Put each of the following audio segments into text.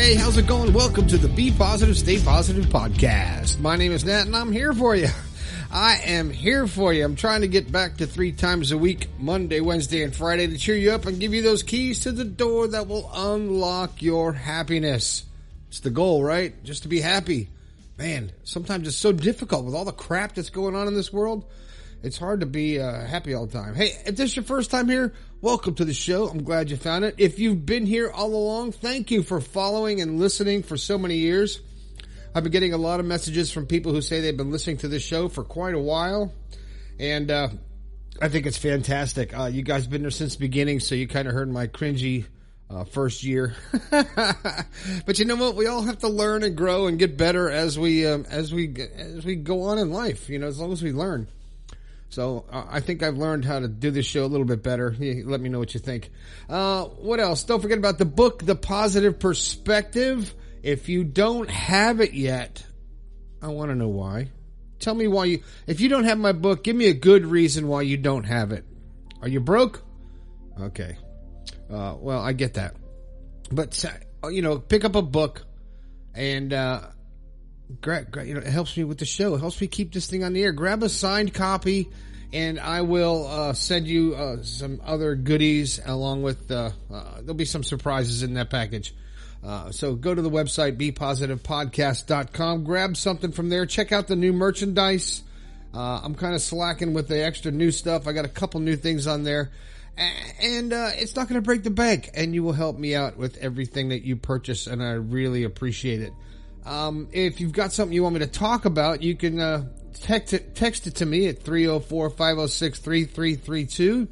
Hey, how's it going? Welcome to the Be Positive, Stay Positive podcast. My name is Nat and I'm here for you. I am here for you. I'm trying to get back to three times a week, Monday, Wednesday, and Friday to cheer you up and give you those keys to the door that will unlock your happiness. It's the goal, right? Just to be happy. Man, sometimes it's so difficult with all the crap that's going on in this world. It's hard to be uh, happy all the time. Hey, if this is your first time here, welcome to the show. I'm glad you found it. If you've been here all along, thank you for following and listening for so many years. I've been getting a lot of messages from people who say they've been listening to this show for quite a while. And, uh, I think it's fantastic. Uh, you guys have been there since the beginning, so you kind of heard my cringy, uh, first year. but you know what? We all have to learn and grow and get better as we, um, as we, as we go on in life, you know, as long as we learn. So uh, I think I've learned how to do this show a little bit better. Let me know what you think. Uh, what else? Don't forget about the book, The Positive Perspective. If you don't have it yet, I want to know why. Tell me why you, if you don't have my book, give me a good reason why you don't have it. Are you broke? Okay. Uh, well, I get that. But, uh, you know, pick up a book and, uh, grab, you know, it helps me with the show. It helps me keep this thing on the air. Grab a signed copy and I will, uh, send you, uh, some other goodies along with, uh, there'll be some surprises in that package. Uh, so go to the website, bepositivepodcast.com, grab something from there, check out the new merchandise. Uh, I'm kind of slacking with the extra new stuff. I got a couple new things on there and, uh, it's not going to break the bank and you will help me out with everything that you purchase and I really appreciate it. Um, if you've got something you want me to talk about, you can, uh, text it, text it to me at 304-506-3332.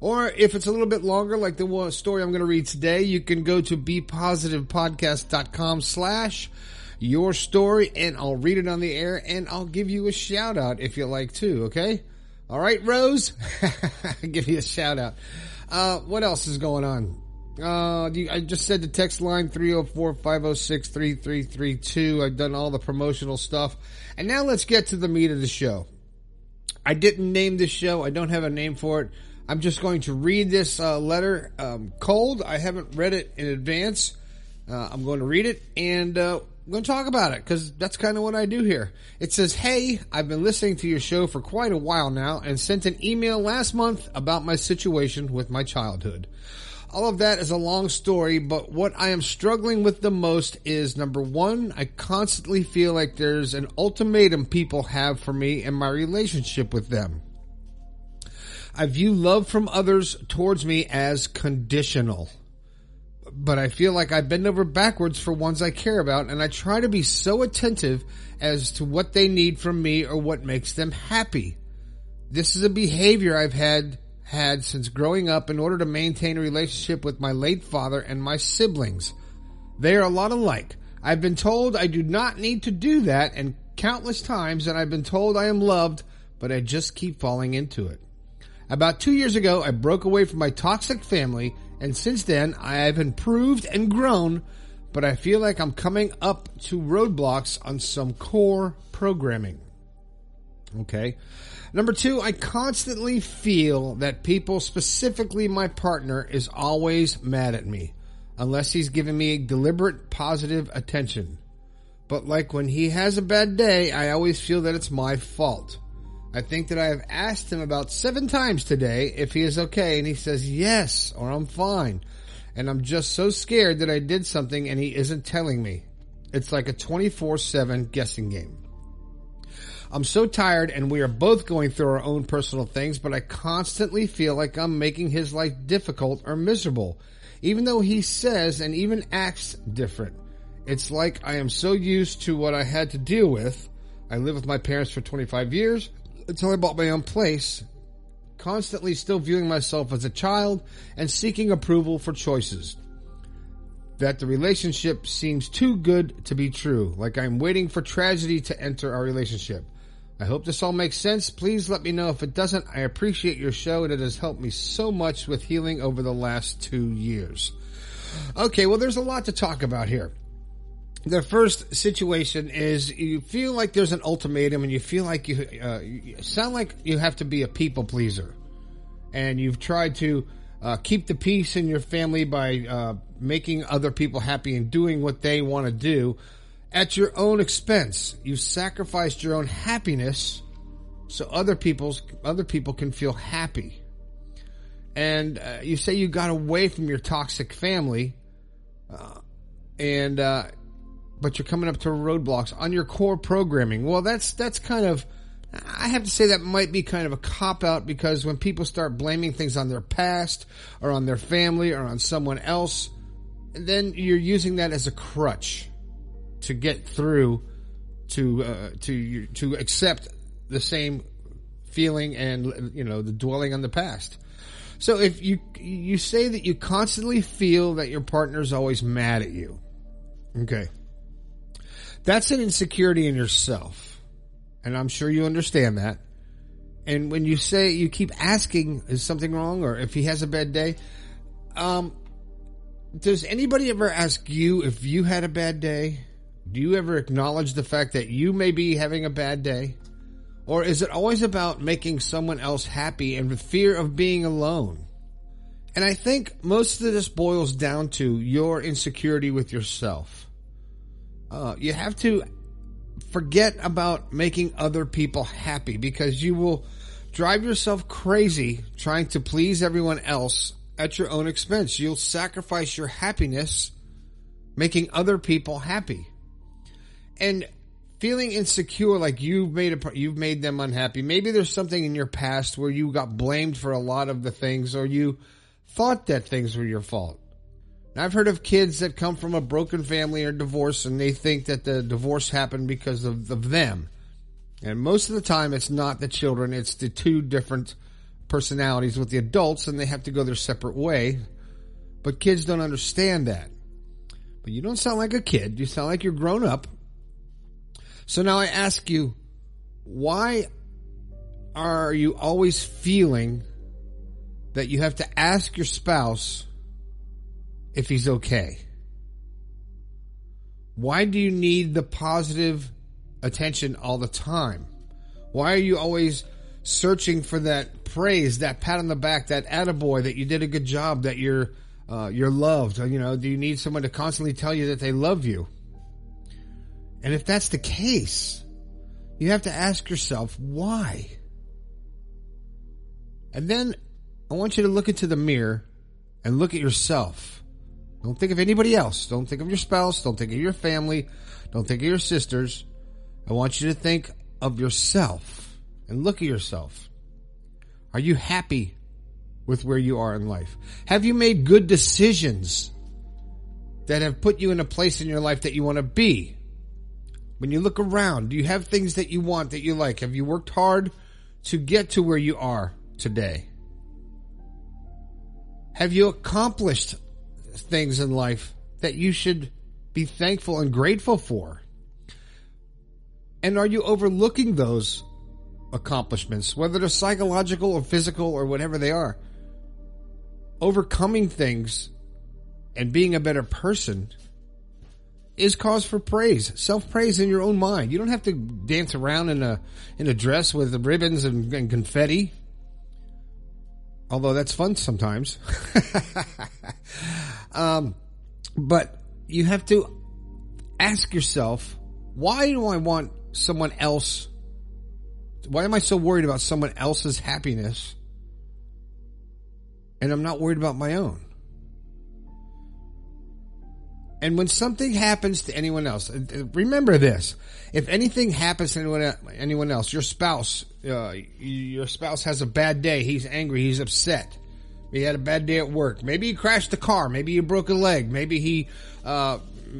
Or if it's a little bit longer, like the story I'm going to read today, you can go to bepositivepodcast.com slash your story and I'll read it on the air and I'll give you a shout out if you like to. Okay. All right, Rose, give you a shout out. Uh, what else is going on? Uh, I just said the text line 304-506-3332. I've done all the promotional stuff. And now let's get to the meat of the show. I didn't name this show. I don't have a name for it. I'm just going to read this uh, letter um, cold. I haven't read it in advance. Uh, I'm going to read it and uh, I'm going to talk about it because that's kind of what I do here. It says, Hey, I've been listening to your show for quite a while now and sent an email last month about my situation with my childhood. All of that is a long story, but what I am struggling with the most is number one, I constantly feel like there's an ultimatum people have for me and my relationship with them. I view love from others towards me as conditional. But I feel like I bend over backwards for ones I care about and I try to be so attentive as to what they need from me or what makes them happy. This is a behavior I've had had since growing up in order to maintain a relationship with my late father and my siblings. They are a lot alike. I've been told I do not need to do that and countless times and I've been told I am loved, but I just keep falling into it. About two years ago, I broke away from my toxic family, and since then, I have improved and grown, but I feel like I'm coming up to roadblocks on some core programming. Okay. Number two, I constantly feel that people, specifically my partner, is always mad at me, unless he's giving me deliberate positive attention. But like when he has a bad day, I always feel that it's my fault. I think that I have asked him about seven times today if he is okay and he says yes or I'm fine. And I'm just so scared that I did something and he isn't telling me. It's like a 24-7 guessing game. I'm so tired and we are both going through our own personal things, but I constantly feel like I'm making his life difficult or miserable, even though he says and even acts different. It's like I am so used to what I had to deal with. I lived with my parents for 25 years until I bought my own place, constantly still viewing myself as a child and seeking approval for choices. That the relationship seems too good to be true, like I'm waiting for tragedy to enter our relationship. I hope this all makes sense. Please let me know if it doesn't. I appreciate your show and it has helped me so much with healing over the last two years. Okay, well there's a lot to talk about here the first situation is you feel like there's an ultimatum and you feel like you, uh, you sound like you have to be a people pleaser and you've tried to uh, keep the peace in your family by uh, making other people happy and doing what they want to do at your own expense. You sacrificed your own happiness so other people's other people can feel happy. And uh, you say you got away from your toxic family, uh, and uh, but you're coming up to roadblocks on your core programming. Well, that's that's kind of I have to say that might be kind of a cop out because when people start blaming things on their past or on their family or on someone else, then you're using that as a crutch to get through to uh, to to accept the same feeling and you know the dwelling on the past. So if you you say that you constantly feel that your partner's always mad at you, okay, that's an insecurity in yourself and I'm sure you understand that. And when you say you keep asking, is something wrong, or if he has a bad day, um, does anybody ever ask you if you had a bad day? Do you ever acknowledge the fact that you may be having a bad day? Or is it always about making someone else happy and the fear of being alone? And I think most of this boils down to your insecurity with yourself. Uh, you have to forget about making other people happy because you will drive yourself crazy trying to please everyone else at your own expense. You'll sacrifice your happiness making other people happy. And feeling insecure like you've made a, you've made them unhappy. Maybe there's something in your past where you got blamed for a lot of the things or you thought that things were your fault. I've heard of kids that come from a broken family or divorce and they think that the divorce happened because of, of them. And most of the time it's not the children, it's the two different personalities with the adults and they have to go their separate way. But kids don't understand that. But you don't sound like a kid. You sound like you're grown up. So now I ask you, why are you always feeling that you have to ask your spouse if he's okay? Why do you need the positive attention all the time? Why are you always searching for that praise, that pat on the back, that attaboy that you did a good job, that you're uh, you're loved? You know, do you need someone to constantly tell you that they love you? And if that's the case, you have to ask yourself why. And then I want you to look into the mirror and look at yourself. Don't think of anybody else. Don't think of your spouse. Don't think of your family. Don't think of your sisters. I want you to think of yourself and look at yourself. Are you happy with where you are in life? Have you made good decisions that have put you in a place in your life that you want to be? When you look around, do you have things that you want that you like? Have you worked hard to get to where you are today? Have you accomplished things in life that you should be thankful and grateful for? And are you overlooking those accomplishments, whether they're psychological or physical or whatever they are? Overcoming things and being a better person is cause for praise, self praise in your own mind. You don't have to dance around in a in a dress with ribbons and, and confetti. Although that's fun sometimes. um, but you have to ask yourself, why do I want someone else? Why am I so worried about someone else's happiness? And I'm not worried about my own. And when something happens to anyone else, remember this: if anything happens to anyone anyone else, your spouse, uh, your spouse has a bad day, he's angry, he's upset, he had a bad day at work, maybe he crashed the car, maybe he broke a leg, maybe he uh,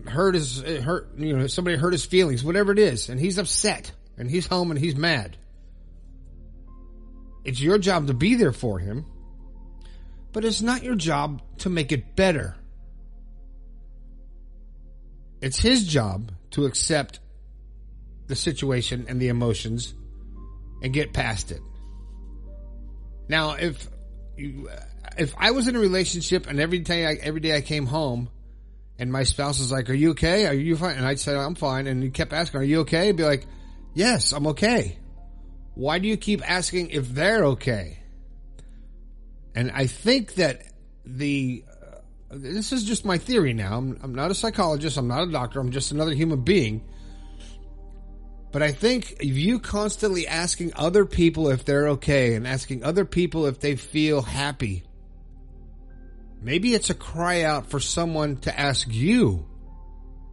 hurt his hurt, you know, somebody hurt his feelings, whatever it is, and he's upset, and he's home and he's mad. It's your job to be there for him, but it's not your job to make it better. It's his job to accept the situation and the emotions and get past it. Now, if you, if I was in a relationship and every day I, every day I came home and my spouse was like, "Are you okay? Are you fine?" and I'd say, "I'm fine," and he kept asking, "Are you okay?" I'd be like, "Yes, I'm okay." Why do you keep asking if they're okay? And I think that the this is just my theory now. I'm, I'm not a psychologist. I'm not a doctor. I'm just another human being. But I think if you constantly asking other people if they're okay and asking other people if they feel happy, maybe it's a cry out for someone to ask you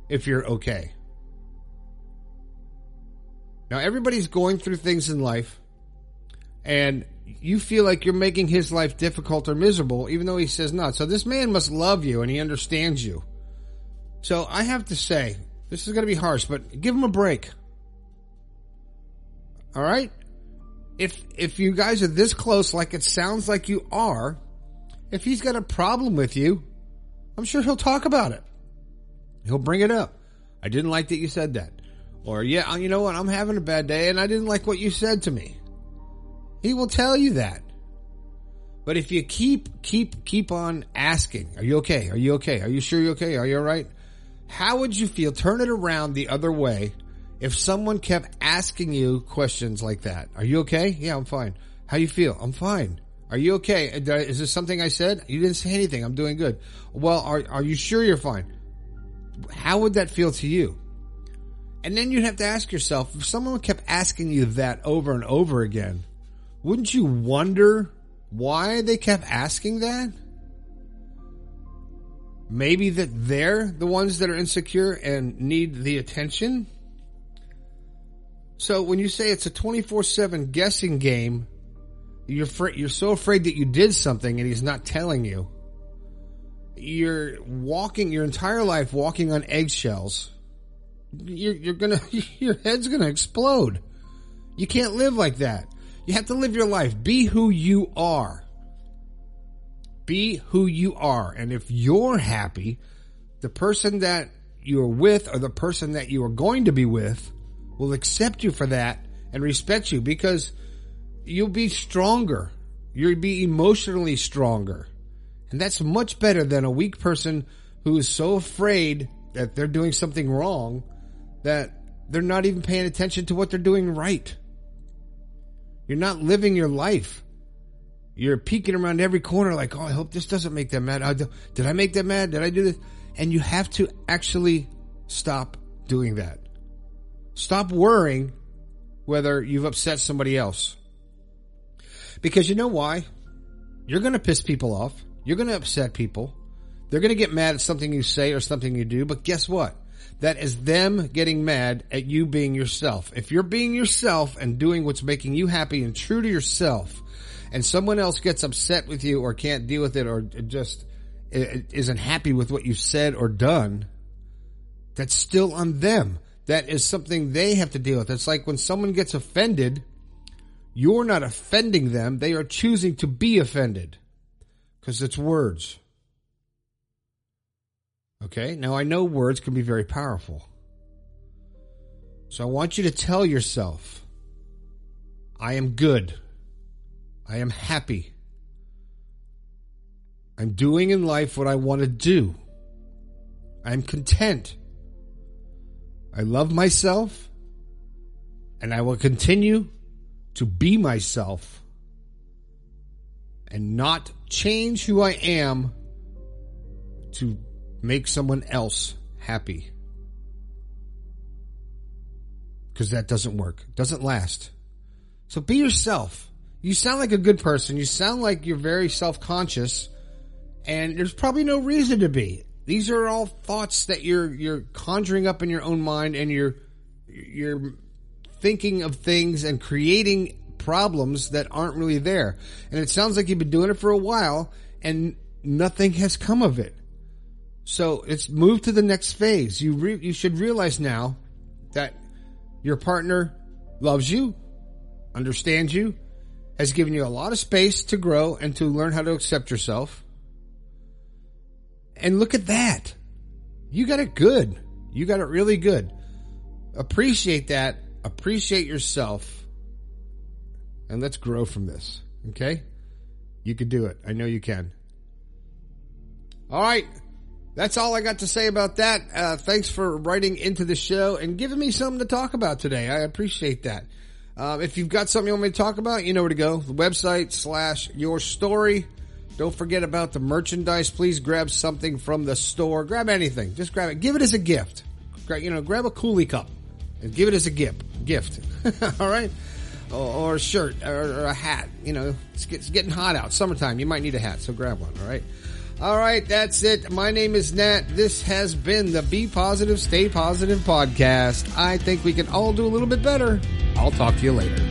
if you're okay. Now everybody's going through things in life and you feel like you're making his life difficult or miserable, even though he says not. So this man must love you and he understands you. So I have to say, this is going to be harsh, but give him a break. All right? If, if you guys are this close, like it sounds like you are, if he's got a problem with you, I'm sure he'll talk about it. He'll bring it up. I didn't like that you said that. Or, yeah, you know what? I'm having a bad day and I didn't like what you said to me. He will tell you that. But if you keep, keep, keep on asking, are you okay? Are you okay? Are you sure you're okay? Are you alright? How would you feel? Turn it around the other way. If someone kept asking you questions like that, are you okay? Yeah, I'm fine. How you feel? I'm fine. Are you okay? Uh, is this something I said? You didn't say anything. I'm doing good. Well, are, are you sure you're fine? How would that feel to you? And then you'd have to ask yourself, if someone kept asking you that over and over again, wouldn't you wonder why they kept asking that? Maybe that they're the ones that are insecure and need the attention? So when you say it's a 24-7 guessing game, you're fr- you're so afraid that you did something and he's not telling you. You're walking your entire life walking on eggshells. You're, you're gonna, your head's gonna explode. You can't live like that. You have to live your life. Be who you are. Be who you are. And if you're happy, the person that you're with or the person that you are going to be with will accept you for that and respect you because you'll be stronger. You'll be emotionally stronger. And that's much better than a weak person who is so afraid that they're doing something wrong that they're not even paying attention to what they're doing right. You're not living your life. You're peeking around every corner like, oh, I hope this doesn't make them mad. Did I make them mad? Did I do this? And you have to actually stop doing that. Stop worrying whether you've upset somebody else. Because you know why? You're going to piss people off. You're going to upset people. They're going to get mad at something you say or something you do. But guess what? That is them getting mad at you being yourself. If you're being yourself and doing what's making you happy and true to yourself, and someone else gets upset with you or can't deal with it or just isn't happy with what you've said or done, that's still on them. That is something they have to deal with. It's like when someone gets offended, you're not offending them. They are choosing to be offended because it's words. Okay. Now I know words can be very powerful. So I want you to tell yourself, I am good. I am happy. I'm doing in life what I want to do. I'm content. I love myself and I will continue to be myself and not change who I am to make someone else happy. Because that doesn't work. Doesn't last. So be yourself. You sound like a good person. You sound like you're very self-conscious and there's probably no reason to be. These are all thoughts that you're, you're conjuring up in your own mind and you're, you're thinking of things and creating problems that aren't really there. And it sounds like you've been doing it for a while and nothing has come of it. So it's moved to the next phase. You re- you should realize now that your partner loves you, understands you, has given you a lot of space to grow and to learn how to accept yourself. And look at that. You got it good. You got it really good. Appreciate that. Appreciate yourself. And let's grow from this. Okay? You can do it. I know you can. All right. That's all I got to say about that. Uh, thanks for writing into the show and giving me something to talk about today. I appreciate that. Uh, if you've got something you want me to talk about, you know where to go. The website slash your story. Don't forget about the merchandise. Please grab something from the store. Grab anything. Just grab it. Give it as a gift. You know, grab a koozie cup and give it as a gift. Gift. All right? Or, a shirt or, a hat. You know, it's getting hot out. Summertime. You might need a hat, so grab one. All right? All right, that's it. My name is Nat. This has been the Be Positive, Stay Positive podcast. I think we can all do a little bit better. I'll talk to you later.